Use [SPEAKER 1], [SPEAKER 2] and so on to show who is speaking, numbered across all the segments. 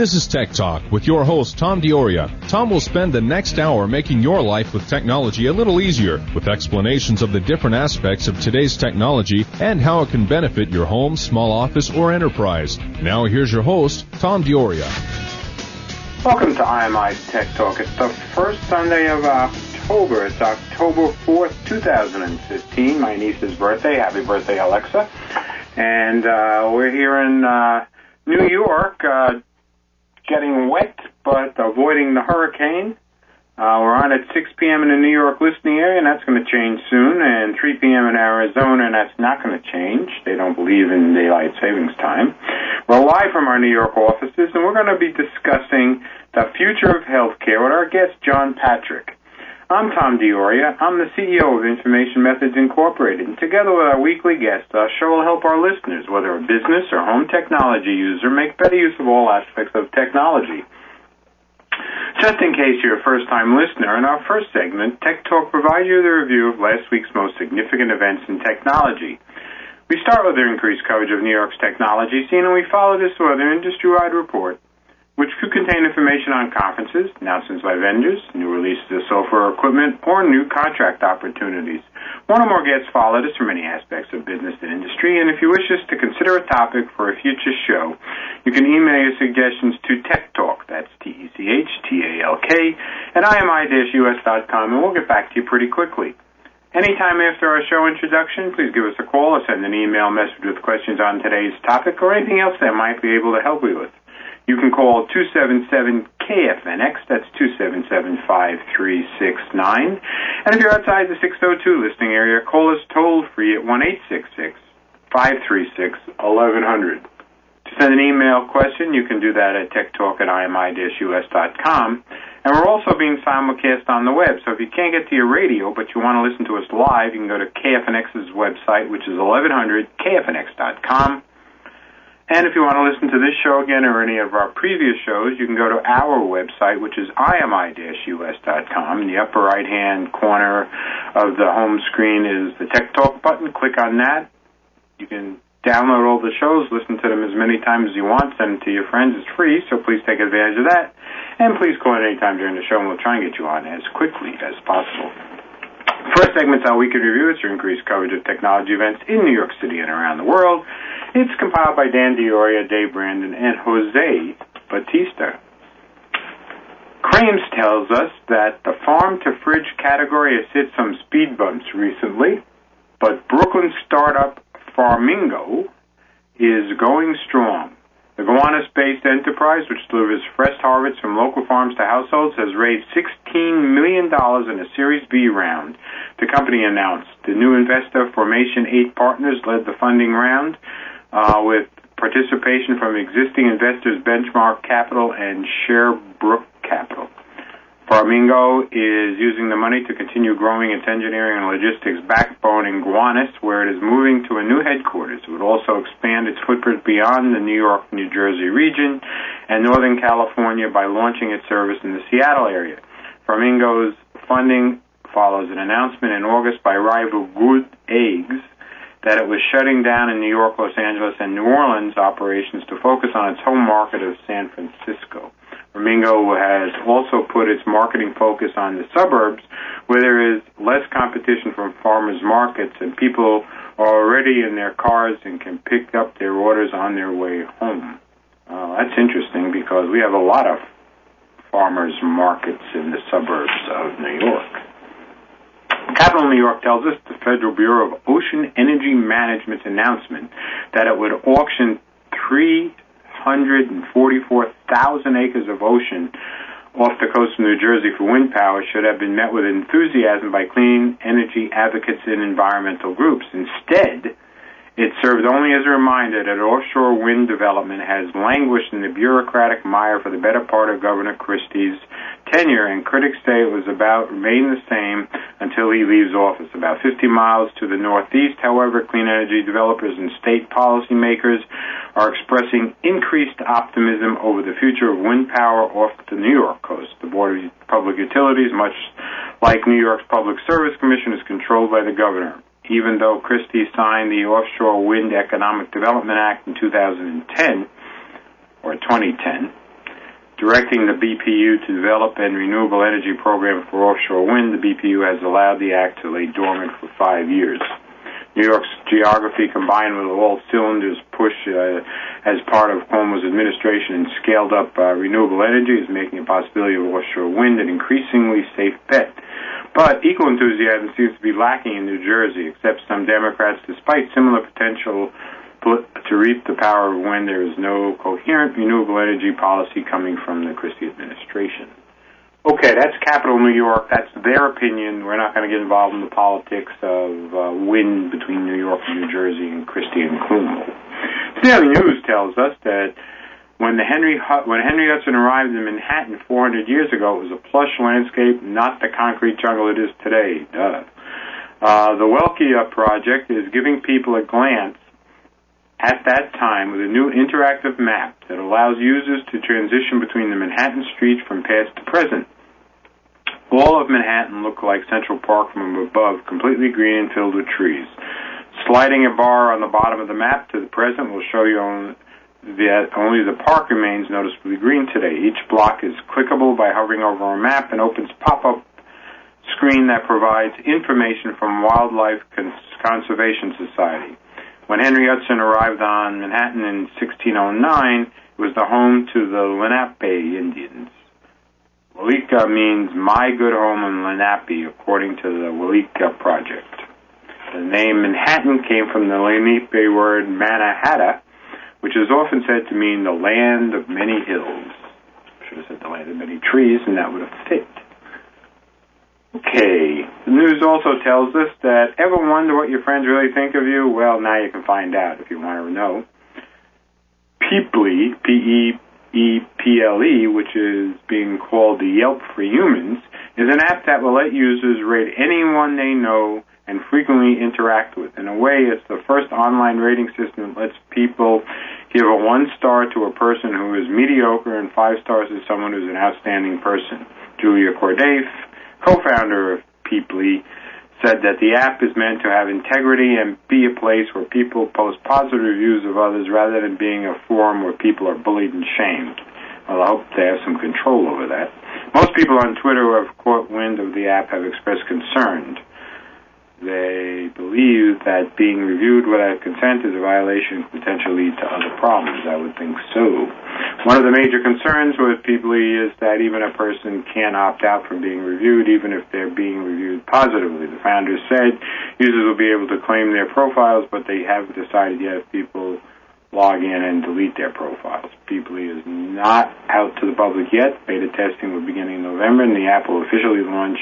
[SPEAKER 1] This is Tech Talk with your host, Tom D'Auria. Tom will spend the next hour making your life with technology a little easier with explanations of the different aspects of today's technology and how it can benefit your home, small office, or enterprise. Now here's your host, Tom D'Auria.
[SPEAKER 2] Welcome to IMI Tech Talk. It's the first Sunday of October. It's October 4th, 2015. My niece's birthday. Happy birthday, Alexa. And uh, we're here in uh, New York. Uh, getting wet, but avoiding the hurricane. Uh, we're on at 6 p.m. in the New York listening area, and that's going to change soon. And 3 p.m. in Arizona, and that's not going to change. They don't believe in daylight savings time. We're live from our New York offices, and we're going to be discussing the future of healthcare with our guest, John Patrick. I'm Tom D'Auria. I'm the CEO of Information Methods Incorporated. And together with our weekly guest, our show will help our listeners, whether a business or home technology user, make better use of all aspects of technology. Just in case you're a first time listener, in our first segment, Tech Talk provides you the review of last week's most significant events in technology. We start with the increased coverage of New York's technology scene, and we follow this with an industry wide report which could contain information on conferences, announcements by vendors, new releases of software or equipment, or new contract opportunities. One or more guests followed us from many aspects of business and industry, and if you wish us to consider a topic for a future show, you can email your suggestions to Tech Talk, that's T-E-C-H-T-A-L-K, at imi-us.com, and we'll get back to you pretty quickly. Anytime after our show introduction, please give us a call or send an email message with questions on today's topic or anything else that might be able to help you with. You can call 277-KFNX, that's 277-5369. And if you're outside the 602 listing area, call us toll free at 1-866-536-1100. To send an email question, you can do that at techtalk at imi-us.com. And we're also being simulcast on the web, so if you can't get to your radio but you want to listen to us live, you can go to KFNX's website, which is 1100kfnx.com. And if you want to listen to this show again or any of our previous shows, you can go to our website, which is imi-us.com. In the upper right-hand corner of the home screen is the Tech Talk button. Click on that. You can download all the shows, listen to them as many times as you want, send them to your friends. It's free, so please take advantage of that. And please call at any time during the show, and we'll try and get you on as quickly as possible. First segment's our weekly review. It's your increased coverage of technology events in New York City and around the world. It's compiled by Dan D'Auria, Dave Brandon, and Jose Batista. Crain's tells us that the farm to fridge category has hit some speed bumps recently, but Brooklyn startup Farmigo is going strong. The Gowanus-based enterprise, which delivers fresh harvests from local farms to households, has raised $16 million in a Series B round. The company announced the new investor, Formation 8 Partners, led the funding round Uh, with participation from existing investors Benchmark Capital and Sherbrooke Capital. Farmigo is using the money to continue growing its engineering and logistics backbone in Gowanus, where it is moving to a new headquarters. It would also expand its footprint beyond the New York, New Jersey region and Northern California by launching its service in the Seattle area. Farmigo's funding follows an announcement in August by rival Good Eggs that it was shutting down in New York, Los Angeles, and New Orleans operations to focus on its home market of San Francisco. Farmigo has also put its marketing focus on the suburbs where there is less competition from farmers markets and people are already in their cars and can pick up their orders on their way home. Uh, that's interesting because we have a lot of farmers markets in the suburbs of New York. Capital New York tells us the Federal Bureau of Ocean Energy Management's announcement that it would auction 344,000 acres of ocean off the coast of New Jersey for wind power should have been met with enthusiasm by clean energy advocates and environmental groups. Instead, it serves only as a reminder that offshore wind development has languished in the bureaucratic mire for the better part of Governor Christie's tenure, and critics say it was about remain the same until he leaves office. About 50 miles to the northeast, however, clean energy developers and state policymakers are expressing increased optimism over the future of wind power off the New York coast. The Board of Public Utilities, much like New York's Public Service Commission, is controlled by the governor. Even though Christie signed the Offshore Wind Economic Development Act in 2010, or 2010, directing the BPU to develop a renewable energy program for offshore wind. The BPU has allowed the act to lay dormant for five years. New York's geography, combined with all cylinders push uh, as part of Cuomo's administration and scaled up uh, renewable energy, is making a possibility of offshore wind an increasingly safe bet. But equal enthusiasm seems to be lacking in New Jersey, except some Democrats, despite similar potential to reap the power of when there is no coherent renewable energy policy coming from the Christie administration. Okay, that's Capital New York. That's their opinion. We're not going to get involved in the politics of uh, wind between New York and New Jersey and Christie and Cuomo. Daily News tells us that when the Henry when Henry Hudson arrived in Manhattan 400 years ago, it was a plush landscape, not the concrete jungle it is today. Duh. Uh, the Welikia project is giving people a glance at that time with a new interactive map that allows users to transition between the Manhattan streets from past to present. All of Manhattan looked like Central Park from above, completely green and filled with trees. Sliding a bar on the bottom of the map to the present will show you only that only the park remains noticeably green today. Each block is clickable by hovering over a map and opens pop-up screen that provides information from Wildlife Conservation Society. When Henry Hudson arrived on Manhattan in 1609, it was the home to the Lenape Indians. Welikia means my good home in Lenape, according to the Welikia Project. The name Manhattan came from the Lenape word Mannahatta, which is often said to mean the land of many hills. Should have said the land of many trees, and that would have fit. Okay. The news also tells us that ever wonder what your friends really think of you? Well, now you can find out if you want to know. Peeple, P-E-E-P-L-E, which is being called the Yelp for humans, is an app that will let users rate anyone they know and frequently interact with. In a way, it's the first online rating system that lets people give a one star to a person who is mediocre and five stars to someone who's an outstanding person. Julia Cordray co-founder of Peeple, said that the app is meant to have integrity and be a place where people post positive reviews of others rather than being a forum where people are bullied and shamed. Well, I hope they have some control over that. Most people on Twitter who have caught wind of the app have expressed concern they believe that being reviewed without consent is a violation and potentially lead to other problems. I would think so. One of the major concerns with people is that even a person can opt out from being reviewed, even if they're being reviewed positively. The founders said users will be able to claim their profiles, but they haven't decided yet if people log in and delete their profiles. Peeple is not out to the public yet. Beta testing will begin in November, and the app will officially launch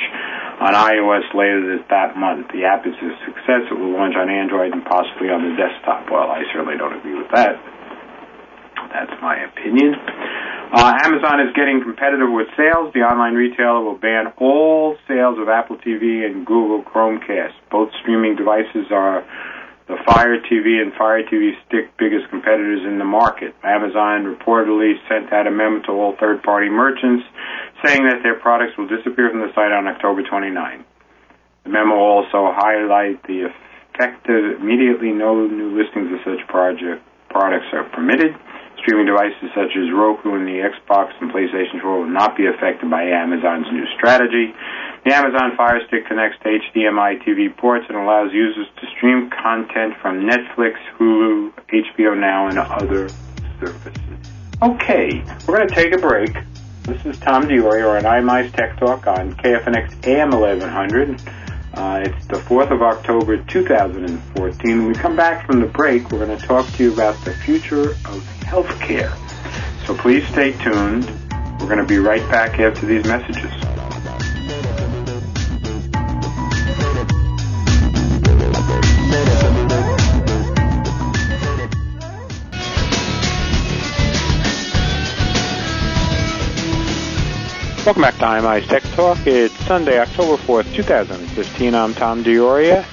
[SPEAKER 2] on iOS later this that month. The app is a success. It will launch on Android and possibly on the desktop. Well, I certainly don't agree with that. That's my opinion. Uh, Amazon is getting competitive with sales. The online retailer will ban all sales of Apple TV and Google Chromecast. Both streaming devices are the Fire TV and Fire TV Stick biggest competitors in the market. Amazon reportedly sent out a memo to all third-party merchants saying that their products will disappear from the site on October 29. The memo also highlight the effect effective immediately no new listings of such project products are permitted. Streaming devices such as Roku and the Xbox and PlayStation 4 will not be affected by Amazon's new strategy. The Amazon Fire Stick connects to HDMI TV ports and allows users to stream content from Netflix, Hulu, HBO Now, and other services. Okay, we're going to take a break. This is Tom D'Auria on IMI's Tech Talk on KFNX AM 1100. Uh, it's the 4th of October 2014. When we come back from the break, we're going to talk to you about the future of healthcare. So please stay tuned. We're going to be right back after these messages. Welcome back to IMI Tech Talk. It's Sunday, October 4th, 2015. I'm Tom D'Auria,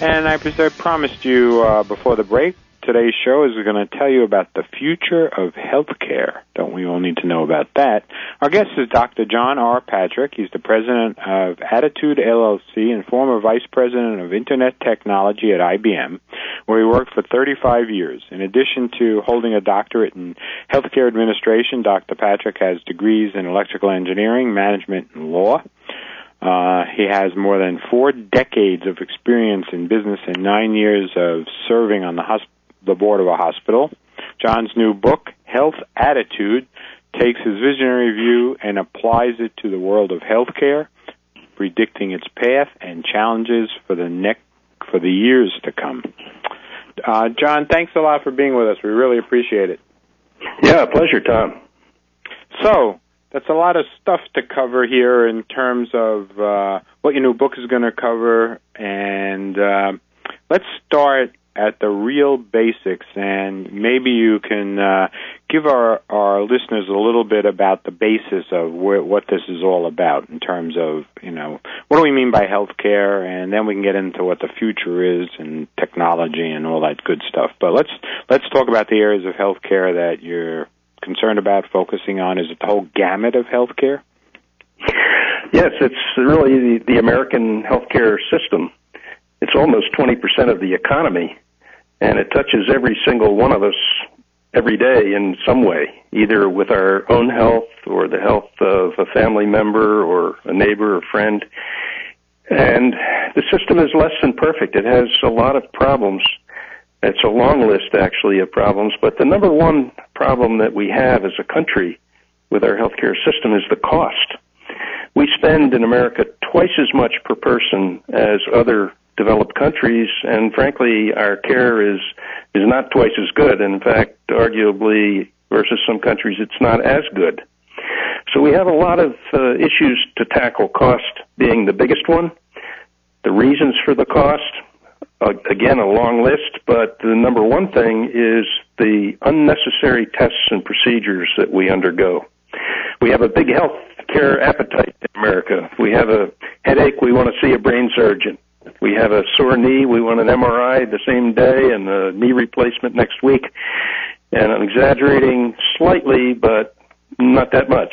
[SPEAKER 2] and I, promised you uh, before the break today's show is going to tell you about the future of healthcare. Don't we all need to know about that? Our guest is Dr. John R. Patrick. He's the president of Attitude LLC and former vice president of Internet Technology at IBM, where he worked for 35 years. In addition to holding a doctorate in healthcare administration, Dr. Patrick has degrees in electrical engineering, management, and law. Uh, he has more than four decades of experience in business and nine years of serving on the, hosp- the board of a hospital. John's new book, Health Attitude, takes his visionary view and applies it to the world of healthcare, predicting its path and challenges for the next for the years to come. Uh, John, thanks a lot for being with us. We really appreciate it.
[SPEAKER 3] Yeah, pleasure, Tom.
[SPEAKER 2] So, that's a lot of stuff to cover here in terms of uh, what your new book is going to cover. And uh, let's start at the real basics, and maybe you can uh, give our, our listeners a little bit about the basis of where, what this is all about in terms of, you know, what do we mean by healthcare, and then we can get into what the future is and technology and all that good stuff. But let's let's talk about the areas of healthcare that you're concerned about focusing on? Is it the whole gamut of healthcare?
[SPEAKER 3] Yes, it's really the, the American healthcare system. It's almost 20% of the economy, and it touches every single one of us every day in some way, either with our own health or the health of a family member or a neighbor or friend. And the system is less than perfect. It has a lot of problems. It's a long list, actually, of problems, but the number one problem that we have as a country with our healthcare system is the cost. We spend in America twice as much per person as other developed countries, and frankly, our care is is not twice as good. And in fact, arguably, versus some countries, it's not as good. So we have a lot of uh, issues to tackle. Cost being the biggest one. The reasons for the cost, uh, again, a long list, but the number one thing is the unnecessary tests and procedures that we undergo. We have a big health care appetite in America. We have a headache, we want to see a brain surgeon. We have a sore knee, we want an MRI the same day and a knee replacement next week. And I'm exaggerating slightly, but not that much.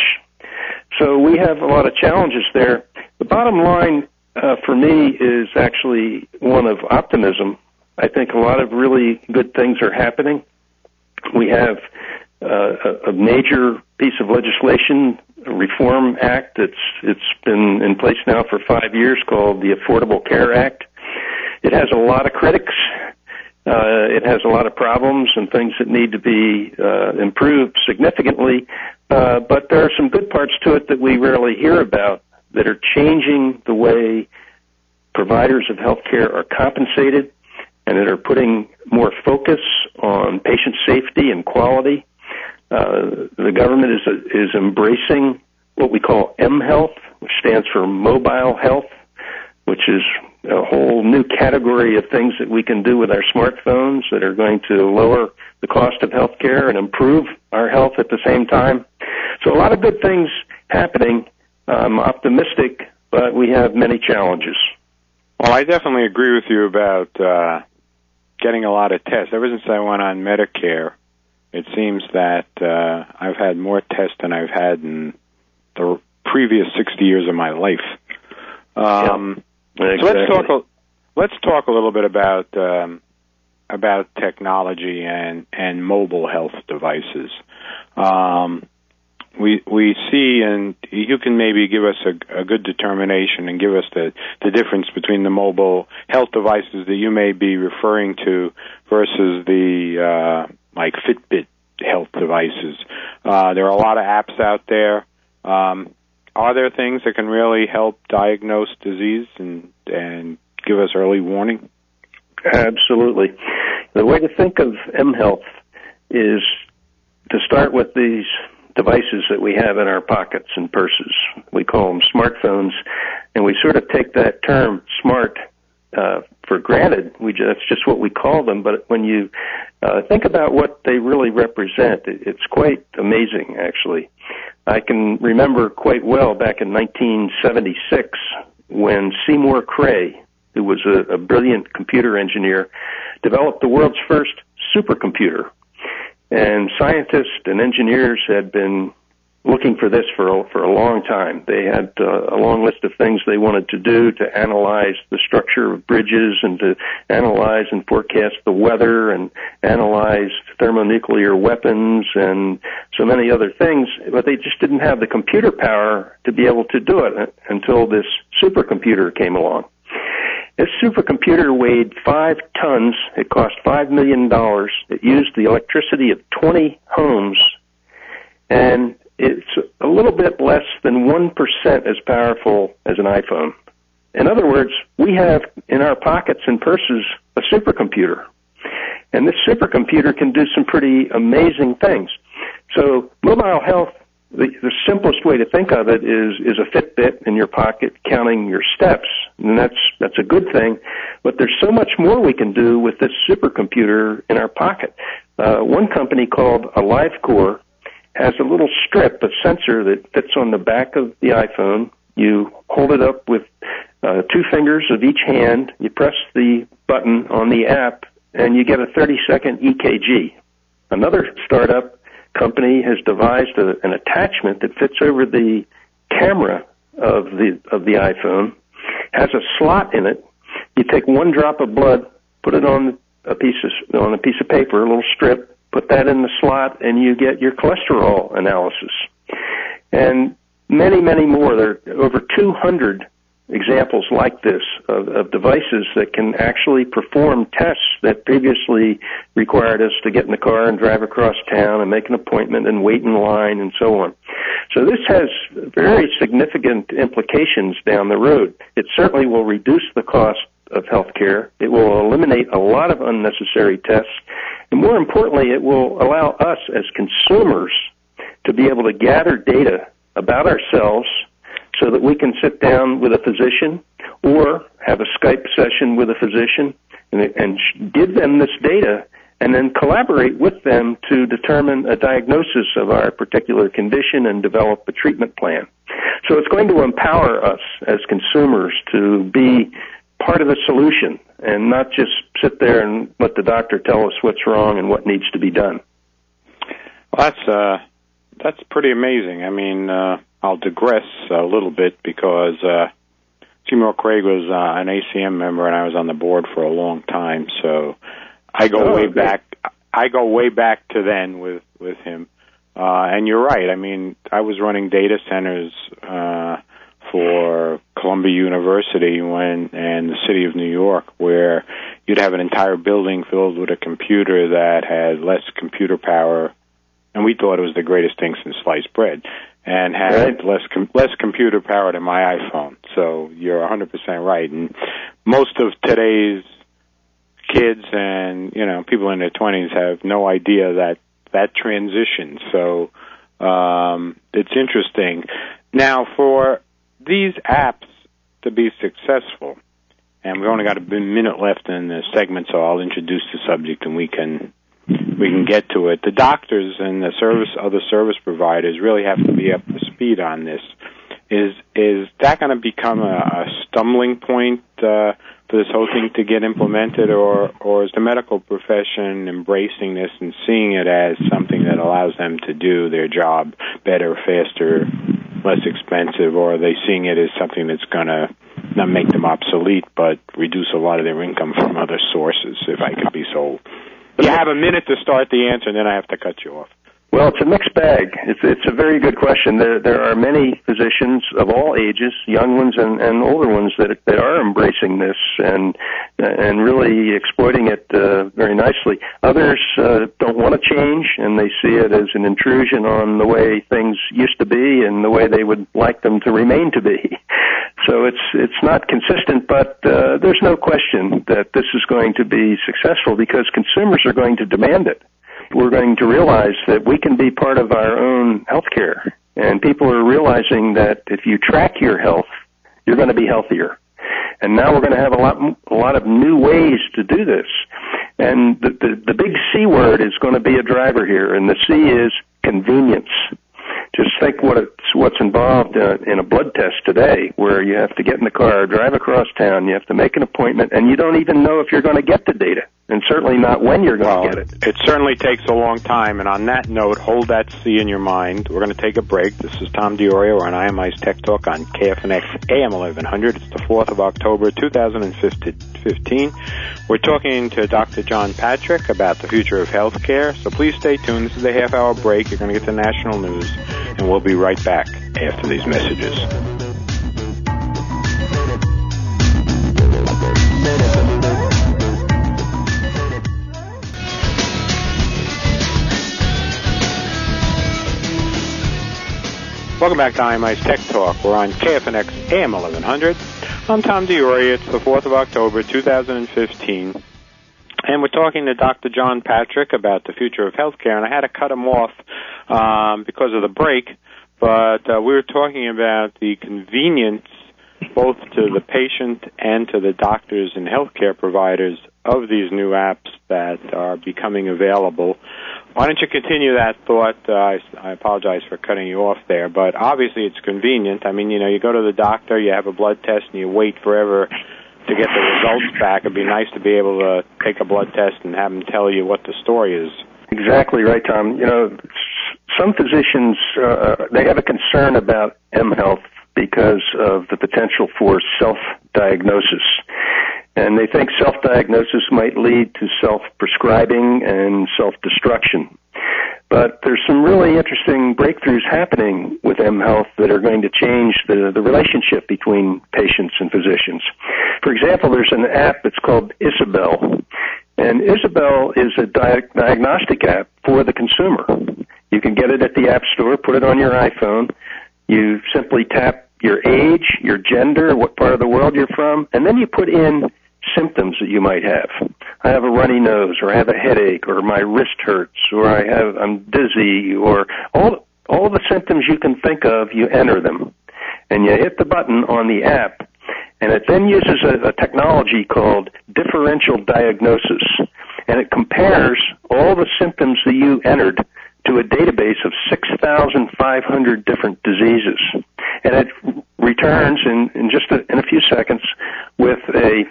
[SPEAKER 3] So we have a lot of challenges there. The bottom line uh, for me is actually one of optimism. I think a lot of really good things are happening. We have uh, a major piece of legislation, a Reform Act that's it's been in place now for five years called the Affordable Care Act. It has a lot of critics. Uh, it has a lot of problems and things that need to be uh, improved significantly. Uh, but there are some good parts to it that we rarely hear about that are changing the way providers of healthcare are compensated and that are putting more focus on patient safety and quality. Uh, the government is is embracing what we call M Health, which stands for Mobile Health, which is a whole new category of things that we can do with our smartphones that are going to lower the cost of healthcare and improve our health at the same time. So a lot of good things happening I'm optimistic, but we have many challenges.
[SPEAKER 2] Well, I definitely agree with you about uh, getting a lot of tests. Ever since I went on Medicare, it seems that uh, I've had more tests than I've had in the previous 60 years of my life. Um,
[SPEAKER 3] yeah, exactly.
[SPEAKER 2] So let's talk. A, let's talk a little bit about um, about technology and and mobile health devices. Um, we we see, and you can maybe give us a, a good determination and give us the the difference between the mobile health devices that you may be referring to versus the uh, like Fitbit health devices. Uh, there are a lot of apps out there. Um, are there things that can really help diagnose disease and and give us early warning?
[SPEAKER 3] Absolutely. The way to think of M Health is to start with these devices that we have in our pockets and purses. We call them smartphones, and we sort of take that term smart uh, for granted. We just, that's just what we call them. But when you uh, think about what they really represent, it, it's quite amazing, actually. I can remember quite well back in 1976 when Seymour Cray, who was a, a brilliant computer engineer, developed the world's first supercomputer. And scientists and engineers had been looking for this for a, for a long time. They had uh, a long list of things they wanted to do to analyze the structure of bridges and to analyze and forecast the weather and analyze thermonuclear weapons and so many other things, but they just didn't have the computer power to be able to do it until this supercomputer came along. This supercomputer weighed five tons. It cost five million dollars. It used the electricity of 20 homes and it's a little bit less than 1% as powerful as an iPhone. In other words, we have in our pockets and purses a supercomputer. And this supercomputer can do some pretty amazing things. So mobile health, the, the simplest way to think of it is, is a Fitbit in your pocket counting your steps. And that's, that's a good thing. But there's so much more we can do with this supercomputer in our pocket. Uh, one company called AliveCor has a little strip, a sensor that fits on the back of the iPhone. You hold it up with uh, two fingers of each hand. You press the button on the app, and you get a 30 second EKG. Another startup company has devised a, an attachment that fits over the camera of the of the iPhone, has a slot in it. You take one drop of blood, put it on a piece of on a piece of paper, a little strip, put that in the slot, and you get your cholesterol analysis. And many, many more. There are over 200 examples like this of, of, devices that can actually perform tests that previously required us to get in the car and drive across town and make an appointment and wait in line and so on. So this has very significant implications down the road. It certainly will reduce the cost of healthcare. It will eliminate a lot of unnecessary tests and more importantly, it will allow us as consumers to be able to gather data about ourselves so that we can sit down with a physician or have a Skype session with a physician and, and give them this data and then collaborate with them to determine a diagnosis of our particular condition and develop a treatment plan. So it's going to empower us as consumers to be part of the solution and not just sit there and let the doctor tell us what's wrong and what needs to be done.
[SPEAKER 2] Well, that's uh, that's pretty amazing. I mean, uh, I'll digress a little bit because uh, Seymour Cray was uh, an ACM member, and I was on the board for a long time. So I go oh, way okay. back. I go way back to then with with him. Uh, and you're right. I mean, I was running data centers uh, for Columbia University when and the city of New York where you'd have an entire building filled with a computer that had less computer power and we thought it was the greatest thing since sliced bread and had right. less com- less computer power than my iPhone. So you're 100% right and most of today's kids and you know people in their 20s have no idea that that transition. So um it's interesting. Now for these apps to be successful, and we've only got a minute left in the segment, so I'll introduce the subject and we can we can get to it. The doctors and the service other service providers really have to be up to speed on this. Is is that going to become a, a stumbling point uh, for this whole thing to get implemented, or or is the medical profession embracing this and seeing it as something that allows them to do their job better, faster, less expensive, or are they seeing it as something that's going to not make them obsolete, but reduce a lot of their income from other sources, if I could be so. You have a minute to start the answer, and then I have to cut you off.
[SPEAKER 3] Well, it's a mixed bag. It's it's a very good question. There there are many physicians of all ages, young ones and, and older ones that that are embracing this and and really exploiting it uh, very nicely. Others uh, don't want to change and they see it as an intrusion on the way things used to be and the way they would like them to remain to be. So it's it's not consistent, but uh, there's no question that this is going to be successful because consumers are going to demand it we're going to realize that we can be part of our own healthcare. And people are realizing that if you track your health, you're going to be healthier. And now we're going to have a lot, a lot of new ways to do this. And the, the, the big C word is going to be a driver here, and the C is convenience. Just think what a what's involved uh, in a blood test today, where you have to get in the car, drive across town, you have to make an appointment, and you don't even know if you're going to get the data, and certainly not when you're going
[SPEAKER 2] well,
[SPEAKER 3] to get it.
[SPEAKER 2] It certainly takes a long time, and on that note, hold that C in your mind. We're going to take a break. This is Tom D'Auria on IMI's Tech Talk on KFNX AM 1100. It's the 4th of October, 2015. We're talking to Dr. John Patrick about the future of healthcare, so please stay tuned. This is a half hour break. You're going to get the national news, and we'll be right back after these messages. Welcome back to IMI's Tech Talk. We're on KFNX AM 1100. I'm Tom D'Auria. It's the 4th of October, 2015. And we're talking to Dr. John Patrick about the future of healthcare. And I had to cut him off um, because of the break, but uh, we were talking about the convenience both to the patient and to the doctors and healthcare providers of these new apps that are becoming available. Why don't you continue that thought? Uh, I, I apologize for cutting you off there, but obviously it's convenient. I mean, you know, you go to the doctor, you have a blood test, and you wait forever to get the results back. It'd be nice to be able to take a blood test and have them tell you what the story is.
[SPEAKER 3] Exactly right, Tom. You know, some physicians uh, they have a concern about M Health because of the potential for self-diagnosis. And they think self-diagnosis might lead to self-prescribing and self-destruction. But there's some really interesting breakthroughs happening with M Health that are going to change the, the relationship between patients and physicians. For example, there's an app that's called Isabel. And Isabel is a di- diagnostic app for the consumer. You can get it at the App Store, put it on your iPhone. You simply tap your age, your gender, what part of the world you're from, and then you put in symptoms that you might have. I have a runny nose, or I have a headache, or my wrist hurts, or I have I'm dizzy, or all all the symptoms you can think of. You enter them, and you hit the button on the app, and it then uses a, a technology called differential diagnosis, and it compares all the symptoms that you entered to a database of 6,500 different diseases. And it returns in, in just a, in a few seconds with a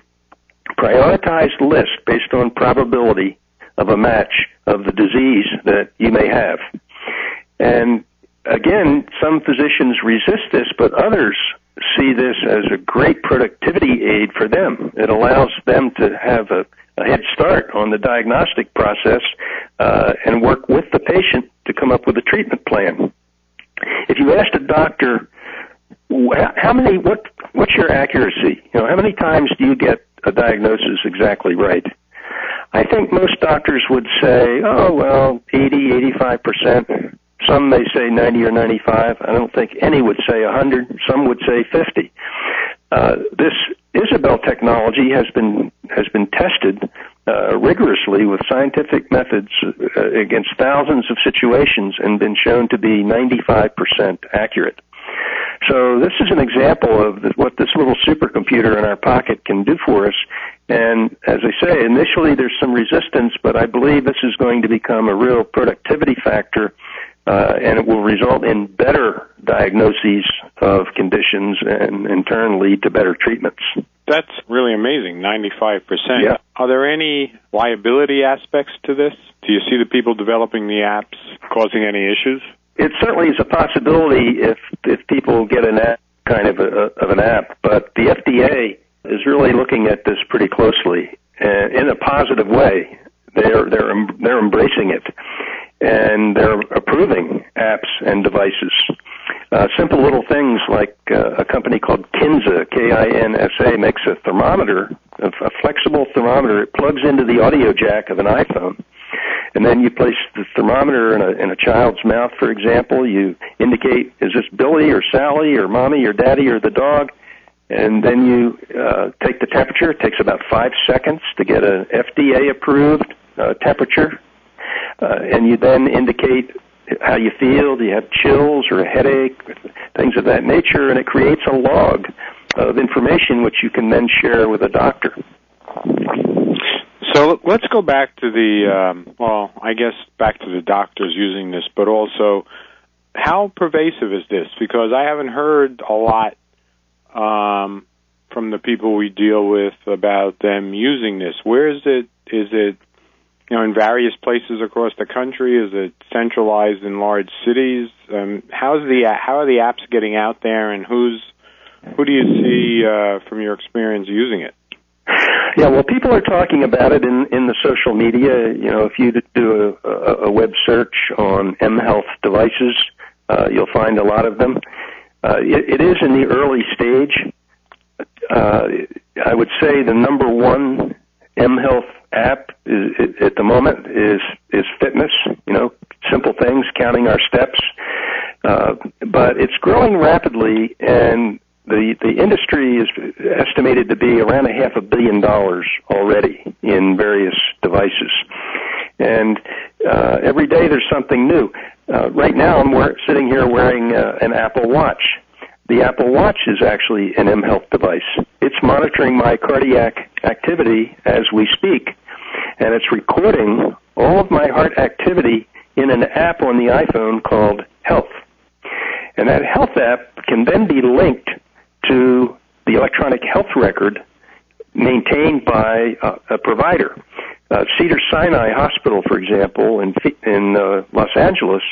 [SPEAKER 3] prioritized list based on probability of a match of the disease that you may have. And again, some physicians resist this, but others see this as a great productivity aid for them. It allows them to have a a head start on the diagnostic process uh, and work with the patient to come up with a treatment plan. If you asked a doctor, how many, what, what's your accuracy? You know, how many times do you get a diagnosis exactly right? I think most doctors would say, oh, well, 80, 85 percent. Some may say 90 or 95. I don't think any would say 100. Some would say 50. Uh, this Isabel technology has been has been tested uh, rigorously with scientific methods uh, against thousands of situations and been shown to be 95% accurate. So this is an example of what this little supercomputer in our pocket can do for us. And as I say, initially there's some resistance, but I believe this is going to become a real productivity factor uh, and it will result in better diagnoses of conditions and in turn lead to better treatments.
[SPEAKER 2] That's really amazing, 95%.
[SPEAKER 3] Yeah.
[SPEAKER 2] Are there any liability aspects to this? Do you see the people developing the apps causing any issues?
[SPEAKER 3] It certainly is a possibility if if people get an app, kind of a, of an app, but the FDA is really looking at this pretty closely and in a positive way. They're they're they're embracing it and they're approving apps and devices. Uh, simple little things like uh, a company called Kinsa, K-I-N-S-A, makes a thermometer, a, flexible thermometer. It plugs into the audio jack of an iPhone. And then you place the thermometer in a, in a child's mouth, for example. You indicate, is this Billy or Sally or mommy or daddy or the dog? And then you uh, take the temperature. It takes about five seconds to get an FDA approved uh, temperature uh, and you then indicate how you feel. Do you have chills or a headache, things of that nature, and it creates a log of information which you can then share with a doctor.
[SPEAKER 2] So let's go back to the um, well, I guess back to the doctors using this, but also how pervasive is this? Because I haven't heard a lot um, from the people we deal with about them using this. Where is it? Is it you know in various places across the country? Is it centralized in large cities? Um, how's the how are the apps getting out there, and who's who do you see uh, from your experience using it?
[SPEAKER 3] Yeah, well, people are talking about it in in the social media. You know, if you do a, a, web search on M Health devices, uh, you'll find a lot of them. Uh, it, it is in the early stage. Uh, I would say the number one M Health app is, at the moment is is fitness. You know, simple things, counting our steps. Uh, but it's growing rapidly, and the the industry is estimated to be around a half a billion dollars already in various devices, and uh, every day there's something new. Uh, right now, I'm wear- sitting here wearing uh, an Apple Watch. The Apple Watch is actually an M Health device. It's monitoring my cardiac activity as we speak, and it's recording all of my heart activity in an app on the iPhone called Health. And that Health app can then be linked to the electronic health record maintained by a, a provider. Uh, Cedar Sinai Hospital, for example, in in uh, Los Angeles,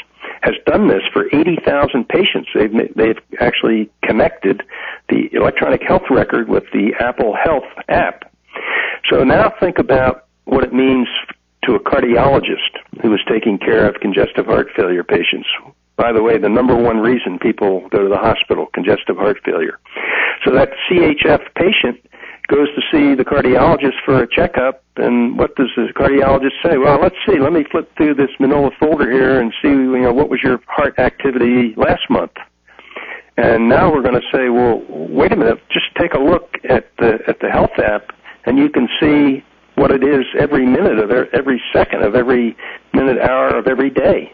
[SPEAKER 3] has done this for 80,000 patients. They've they've actually connected the electronic health record with the Apple Health app. So now think about what it means to a cardiologist who is taking care of congestive heart failure patients by the way, the number one reason people go to the hospital, congestive heart failure. So that CHF patient goes to see the cardiologist for a checkup, and what does the cardiologist say? Well, let's see. Let me flip through this manila folder here and see, you know, what was your heart activity last month. And now we're going to say, well, wait a minute. Just take a look at the at the health app, and you can see what it is every minute of every second of every minute, hour of every day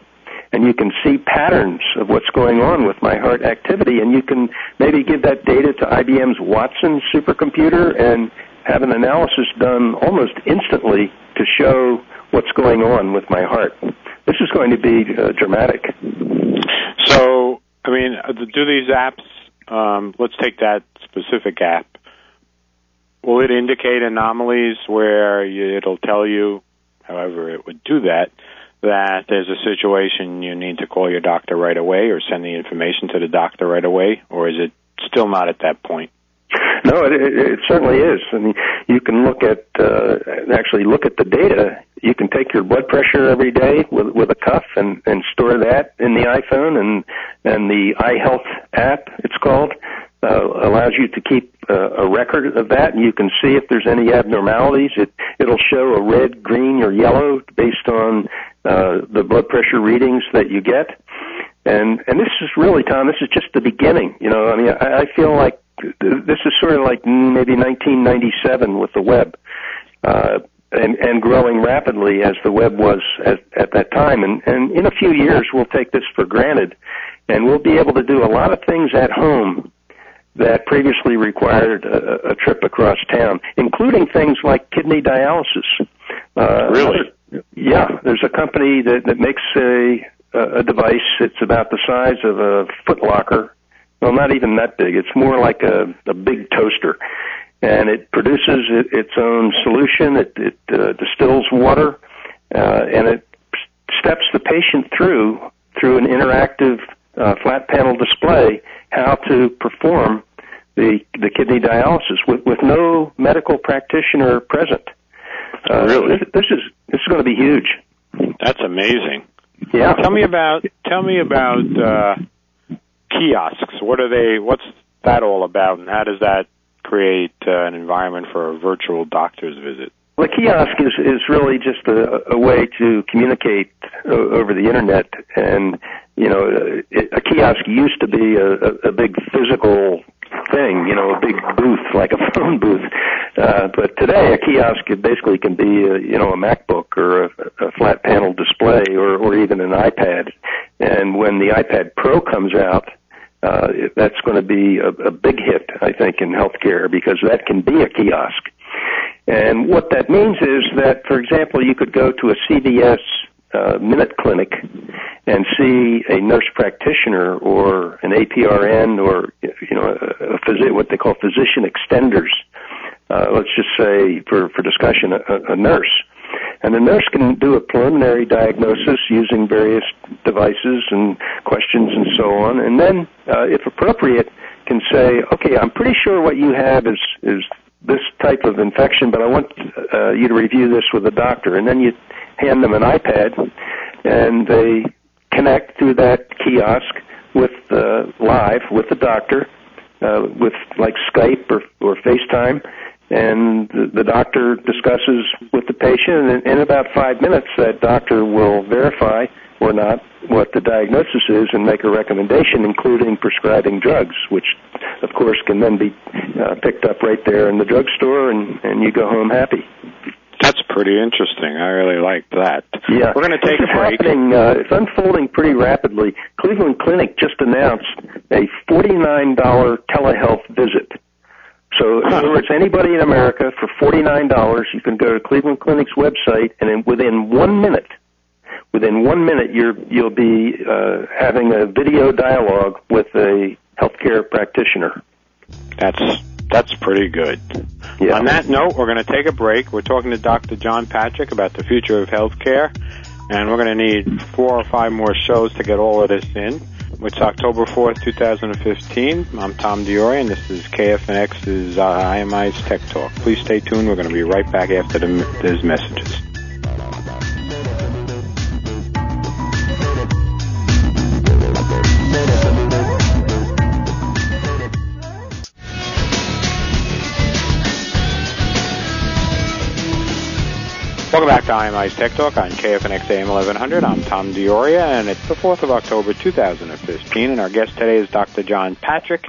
[SPEAKER 3] and you can see patterns of what's going on with my heart activity, and you can maybe give that data to IBM's Watson supercomputer and have an analysis done almost instantly to show what's going on with my heart. This is going to be uh, dramatic.
[SPEAKER 2] So, I mean, uh, do these apps, um, let's take that specific app, will it indicate anomalies where it'll tell you, however it would do that, that there's a situation you need to call your doctor right away or send the information to the doctor right away, or is it still not at that point?
[SPEAKER 3] No, it, it, it certainly is. Mean, you can look at uh, actually look at the data. You can take your blood pressure every day with with a cuff and and store that in the iPhone and and the iHealth app. It's called uh, allows you to keep uh, a record of that, and you can see if there's any abnormalities. It it'll show a red, green, or yellow based on uh, the blood pressure readings that you get. And and this is really, Tom, this is just the beginning. You know, I mean, I, I feel like this is sort of like maybe 1997 with the web, uh, and and growing rapidly as the web was at, at that time. And and in a few years, we'll take this for granted, and we'll be able to do a lot of things at home that previously required a, a trip across town, including things like kidney dialysis.
[SPEAKER 2] Uh, really?
[SPEAKER 3] Yeah, there's a company that, that makes a, a device. It's about the size of a foot locker. Well, not even that big. It's more like a, a big toaster. And it produces it, its own solution. It, it uh, distills water, uh, and it steps the patient through through an interactive uh, flat panel display how to perform the the kidney dialysis with with no medical practitioner present.
[SPEAKER 2] Uh, really,
[SPEAKER 3] this, this is this is going to be huge.
[SPEAKER 2] That's amazing.
[SPEAKER 3] Yeah.
[SPEAKER 2] Tell me about tell me about uh, kiosks. What are they? What's that all about, and how does that create uh, an environment for a virtual doctor's visit?
[SPEAKER 3] Well, the kiosk is is really just a, a way to communicate o- over the internet, and you know, it, a kiosk used to be a, a, a big physical thing, you know, a big booth like a phone booth. Uh, but today, a kiosk basically can be, a, you know, a MacBook or a, a flat panel display or, or even an iPad. And when the iPad Pro comes out, uh, that's going to be a, a big hit, I think, in healthcare because that can be a kiosk. And what that means is that, for example, you could go to a CVS uh, minute clinic and see a nurse practitioner or an APRN or you know a, a phys- what they call physician extenders. Uh, let's just say, for for discussion, a, a nurse, and the nurse can do a preliminary diagnosis using various devices and questions and so on, and then, uh, if appropriate, can say, okay, I'm pretty sure what you have is is this type of infection, but I want uh, you to review this with a doctor, and then you hand them an iPad, and they connect through that kiosk with uh, live with the doctor, uh, with like Skype or, or FaceTime, and the, the doctor discusses with the patient, and in about five minutes, that doctor will verify or not what the diagnosis is and make a recommendation, including prescribing drugs, which, of course, can then be uh, picked up right there in the drugstore, and, and you go home happy.
[SPEAKER 2] That's pretty interesting. I really like that.
[SPEAKER 3] Yeah,
[SPEAKER 2] we're going to take
[SPEAKER 3] this
[SPEAKER 2] a break.
[SPEAKER 3] Happening, uh, it's unfolding pretty rapidly. Cleveland Clinic just announced a forty-nine dollar telehealth visit. So, in other words, anybody in America for forty-nine dollars, you can go to Cleveland Clinic's website, and in, within one minute, within one minute, you're you'll be uh, having a video dialogue with a healthcare practitioner.
[SPEAKER 2] That's that's pretty good.
[SPEAKER 3] Yeah.
[SPEAKER 2] On that note, we're going to take a break. We're talking to Dr. John Patrick about the future of healthcare, and we're going to need four or five more shows to get all of this in. It's October 4th, 2015. I'm Tom D'Auria, and this is KFNX's uh, IMI's Tech Talk. Please stay tuned. We're going to be right back after the, these messages. Welcome back to IMI's Tech Talk on KFNX AM 1100. I'm Tom D'Auria, and it's the 4th of October 2015, and our guest today is Dr. John Patrick,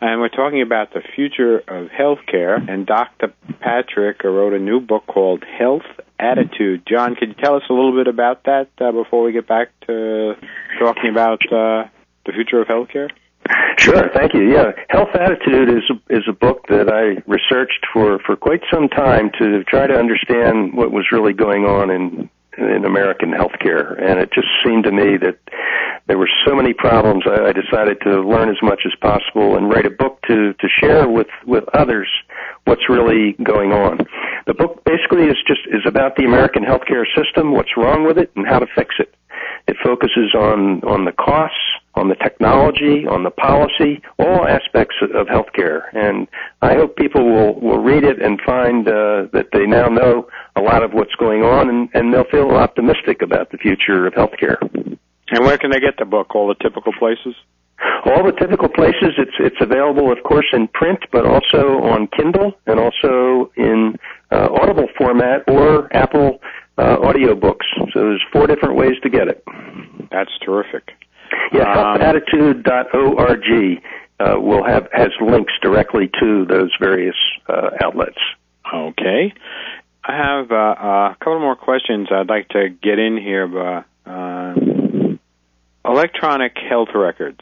[SPEAKER 2] and we're talking about the future of healthcare, and Dr. Patrick wrote a new book called Health Attitude. John, could you tell us a little bit about that uh, before we get back to talking about uh, the future of healthcare?
[SPEAKER 3] Sure, thank you. Yeah, Health Attitude is is a book that I researched for for quite some time to try to understand what was really going on in in American healthcare, and it just seemed to me that there were so many problems. I, I decided to learn as much as possible and write a book to to share with with others what's really going on. The book basically is just is about the American healthcare system, what's wrong with it, and how to fix it. It focuses on on the costs, on the technology, on the policy, all aspects of healthcare. And I hope people will will read it and find uh, that they now know a lot of what's going on, and, and they'll feel optimistic about the future of healthcare.
[SPEAKER 2] And where can they get the book? All the typical places?
[SPEAKER 3] All the typical places. It's it's available, of course, in print, but also on Kindle and also in uh, Audible format or Apple uh, audiobooks. So there's four different ways to get it.
[SPEAKER 2] That's terrific.
[SPEAKER 3] Yeah,
[SPEAKER 2] Um,
[SPEAKER 3] healthattitude.org uh, will have has links directly to those various uh, outlets.
[SPEAKER 2] Okay. I have uh, uh, a couple more questions I'd like to get in here. But, uh, electronic health records.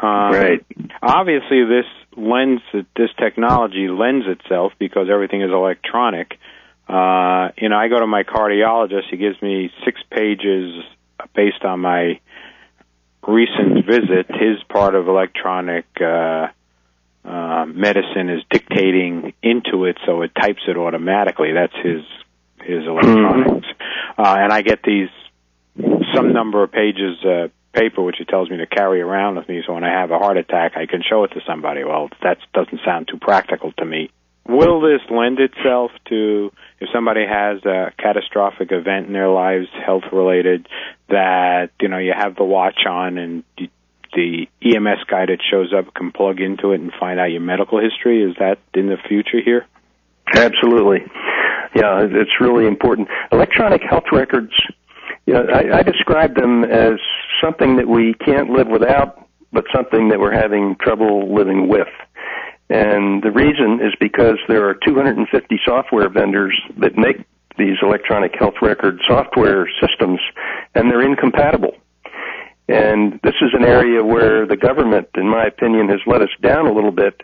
[SPEAKER 2] Um,
[SPEAKER 3] Right.
[SPEAKER 2] Obviously, this lends this technology lends itself because everything is electronic. Uh, you know, I go to my cardiologist. He gives me six pages based on my recent visit. His part of electronic uh, uh, medicine is dictating into it, so it types it automatically. That's his his electronics, uh, and I get these some number of pages uh, paper which it tells me to carry around with me. So when I have a heart attack, I can show it to somebody. Well, that doesn't sound too practical to me. Will this lend itself to if somebody has a catastrophic event in their lives, health related, that you know you have the watch on and the- EMS guy that shows up can plug into it and find out your medical history? Is that in the future here?
[SPEAKER 3] Absolutely. Yeah, it's really important. Electronic health records, you know, I, I describe them as something that we can't live without, but something that we're having trouble living with. And the reason is because there are 250 software vendors that make these electronic health record software systems, and they're incompatible. And this is an area where the government, in my opinion, has let us down a little bit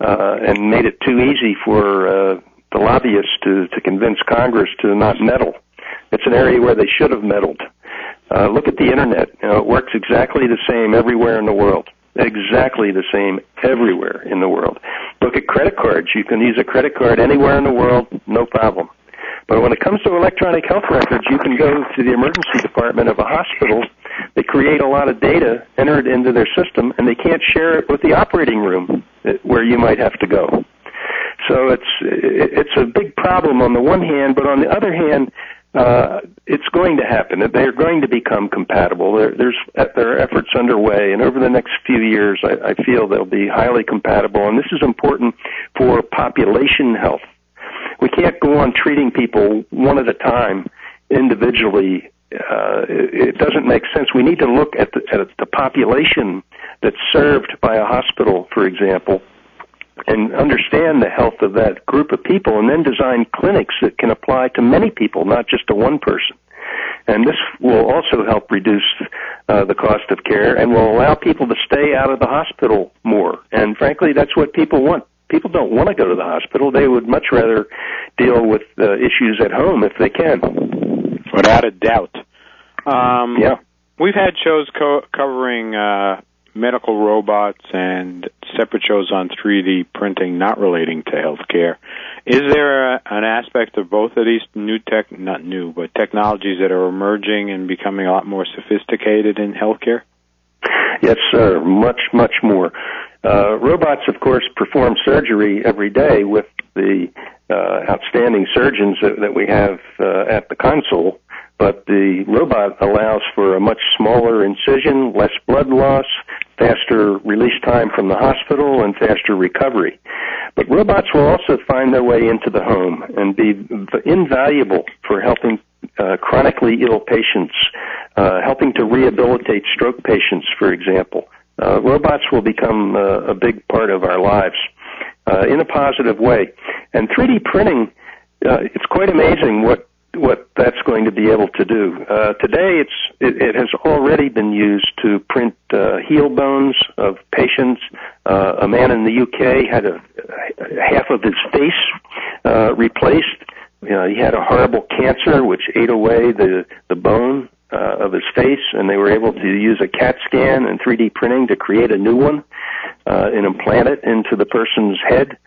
[SPEAKER 3] uh, and made it too easy for uh, the lobbyists to, to convince Congress to not meddle. It's an area where they should have meddled. Uh, look at the internet. You know, it works exactly the same everywhere in the world. Exactly the same everywhere in the world. Look at credit cards. You can use a credit card anywhere in the world, no problem. But when it comes to electronic health records, you can go to the emergency department of a hospital. They create a lot of data, enter it into their system, and they can't share it with the operating room uh, where you might have to go. So it's it's a big problem on the one hand, but on the other hand, uh, it's going to happen. They're going to become compatible. There, there's there are efforts underway, and over the next few years, I, I feel they'll be highly compatible. And this is important for population health we can't go on treating people one at a time individually. Uh, it, it doesn't make sense. We need to look at the, at the population that's served by a hospital, for example, and understand the health of that group of people, and then design clinics that can apply to many people, not just to one person. And this will also help reduce uh, the cost of care and will allow people to stay out of the hospital more. And frankly, that's what people want people don't want to go to the hospital. They would much rather deal with uh, issues at home if they can.
[SPEAKER 4] Without a doubt. Um,
[SPEAKER 3] yeah.
[SPEAKER 4] We've had shows co- covering uh, medical robots and separate shows on 3D printing not relating to healthcare. Is there a, an aspect of both of these new tech, not new, but technologies that are emerging and becoming a lot more sophisticated in healthcare?
[SPEAKER 3] Yes, sir. Much, much more. Uh, robots, of course, perform surgery every day with the uh, outstanding surgeons that, that we have uh, at the console, but the robot allows for a much smaller incision, less blood loss, faster release time from the hospital, and faster recovery. But robots will also find their way into the home and be invaluable for helping uh, chronically ill patients, uh, helping to rehabilitate stroke patients, for example. Uh, robots will become uh, a big part of our lives uh, in a positive way. And 3D printing, uh, it's quite amazing what what that's going to be able to do. Uh, today, it's it, it has already been used to print uh, heel bones of patients. Uh, a man in the UK had a, half of his face uh, replaced. You know, he had a horrible cancer which ate away the the bone uh, of his face, and they were able to use a CAT scan and 3D printing to create a new one uh, and implant it into the person's head.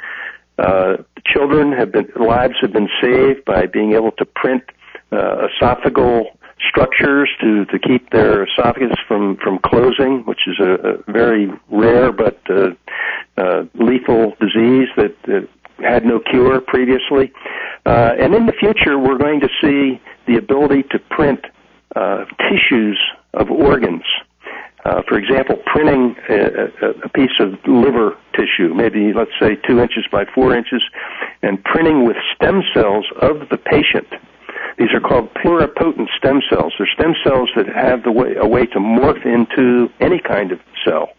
[SPEAKER 3] Uh, children have been lives have been saved by being able to print uh, esophageal structures to to keep their esophagus from from closing, which is a, a very rare but uh, uh, lethal disease that, had no cure previously. Uh, and in the future, we're going to see the ability to print uh, tissues of organs. Uh, for example, printing a, a, piece of liver tissue, maybe let's say two inches by four inches, and printing with stem cells of the patient. These are called pluripotent stem cells. They're stem cells that have the way, a way to morph into any kind of cell.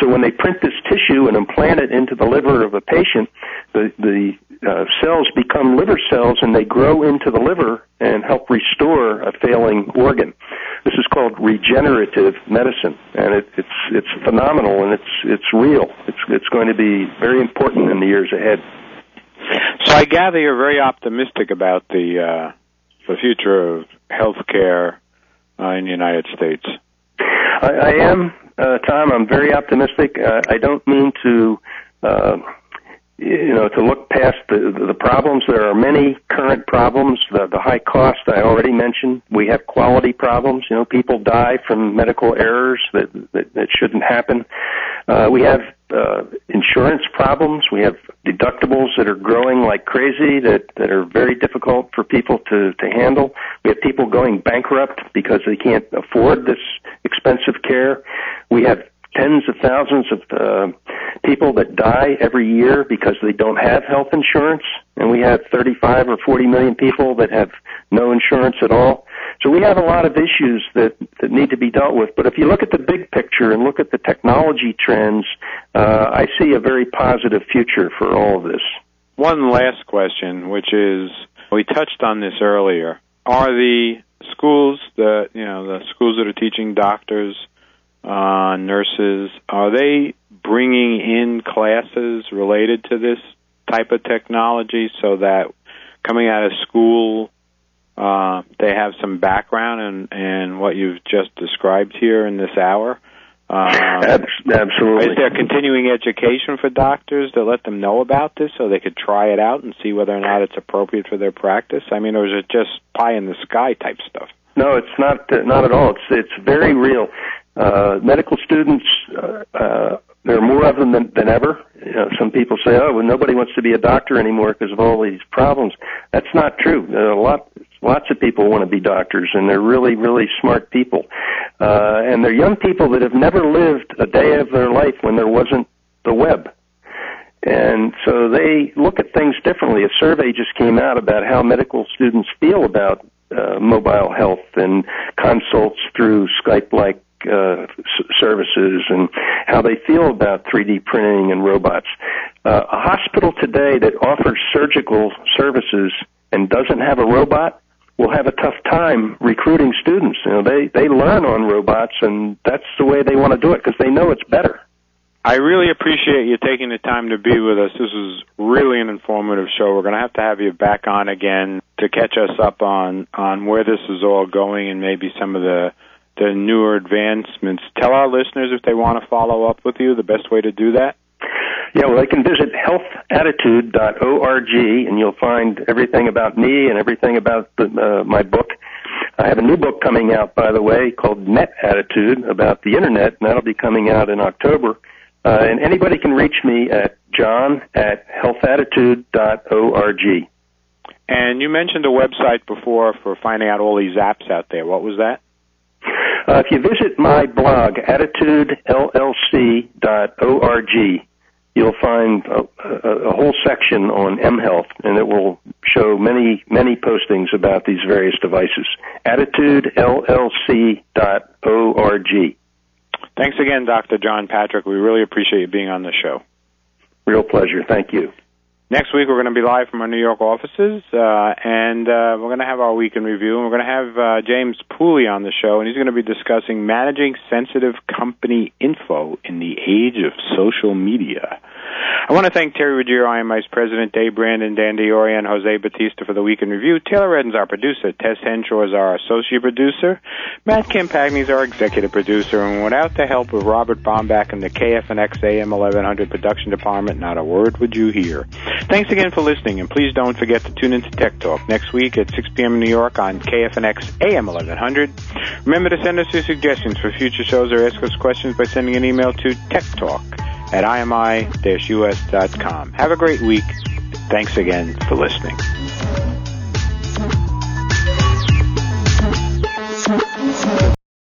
[SPEAKER 3] So when they print this tissue and implant it into the liver of a patient, the, the uh, cells become liver cells and they grow into the liver and help restore a failing organ. This is called regenerative medicine, and it, it's it's phenomenal and it's it's real. It's it's going to be very important in the years ahead.
[SPEAKER 4] So I gather you're very optimistic about the uh, the future of healthcare uh, in the United States.
[SPEAKER 3] I, I am, uh, Tom. I'm very optimistic. Uh, I don't mean to. Uh, you know, to look past the, the problems. There are many current problems. The, the high cost I already mentioned. We have quality problems. You know, people die from medical errors that that, that shouldn't happen. Uh, we have uh, insurance problems. We have deductibles that are growing like crazy that that are very difficult for people to to handle. We have people going bankrupt because they can't afford this expensive care. We have tens of thousands of uh, people that die every year because they don't have health insurance, and we have 35 or 40 million people that have no insurance at all. So we have a lot of issues that, that need to be dealt with. But if you look at the big picture and look at the technology trends, uh, I see a very positive future for all of this.
[SPEAKER 4] One last question, which is we touched on this earlier. Are the schools that you know the schools that are teaching doctors uh, nurses, are they bringing in classes related to this type of technology so that coming out of school,
[SPEAKER 2] uh, they have some background in, in what you've just described here in this hour.
[SPEAKER 3] Um, Absolutely.
[SPEAKER 2] Is there continuing education for doctors to let them know about this so they could try it out and see whether or not it's appropriate for their practice? I mean, or is it just pie in the sky type stuff?
[SPEAKER 3] No, it's not. Uh, not at all. It's it's very real. Uh, medical students, uh, uh, there are more of them than, than ever. You know, some people say, "Oh, well, nobody wants to be a doctor anymore because of all these problems." That's not true. There a lot, lots of people want to be doctors, and they're really, really smart people. Uh, and they're young people that have never lived a day of their life when there wasn't the web. And so they look at things differently. A survey just came out about how medical students feel about uh, mobile health and consults through Skype-like uh, services and how they feel about 3D printing and robots. Uh, a hospital today that offers surgical services and doesn't have a robot will have a tough time recruiting students. You know, they they learn on robots, and that's the way they want to do it because they know it's better.
[SPEAKER 2] I really appreciate you taking the time to be with us. This is really an informative show. We're going to have to have you back on again to catch us up on on where this is all going and maybe some of the the newer advancements. Tell our listeners if they want to follow up with you, the best way to do that.
[SPEAKER 3] Yeah, well, they can visit healthattitude.org, and you'll find everything about me and everything about the, uh, my book. I have a new book coming out, by the way, called Net Attitude about the Internet, and that'll be coming out in October. Uh, and anybody can reach me at john at healthattitude.org.
[SPEAKER 2] And you mentioned a website before for finding out all these apps out there. What was that?
[SPEAKER 3] Uh, if you visit my blog, attitudellc.org, you'll find a, a, a whole section on mHealth, and it will show many, many postings about these various devices. attitudellc.org.
[SPEAKER 2] Thanks again, Dr. John Patrick. We really appreciate you being on the show.
[SPEAKER 3] Real pleasure. Thank you.
[SPEAKER 2] Next week, we're going to be live from our New York offices, uh, and uh, we're going to have our week in review, and we're going to have uh, James Pooley on the show, and he's going to be discussing managing sensitive company info in the age of social media. I want to thank Terry Ruggiero, IMI's president, Dave Brandon, Dan D'Auria, and Jose Batista for the Week in Review. Taylor Redden's our producer. Tess Henshaw is our associate producer. Matt Campagni is our executive producer. And without the help of Robert Bombach and the KFNX AM 1100 production department, not a word would you hear. Thanks again for listening, and please don't forget to tune into Tech Talk next week at 6 p.m. in New York on KFNX AM 1100. Remember to send us your suggestions for future shows or ask us questions by sending an email to Tech Talk at imi-us.com. Have a great week. Thanks again for listening.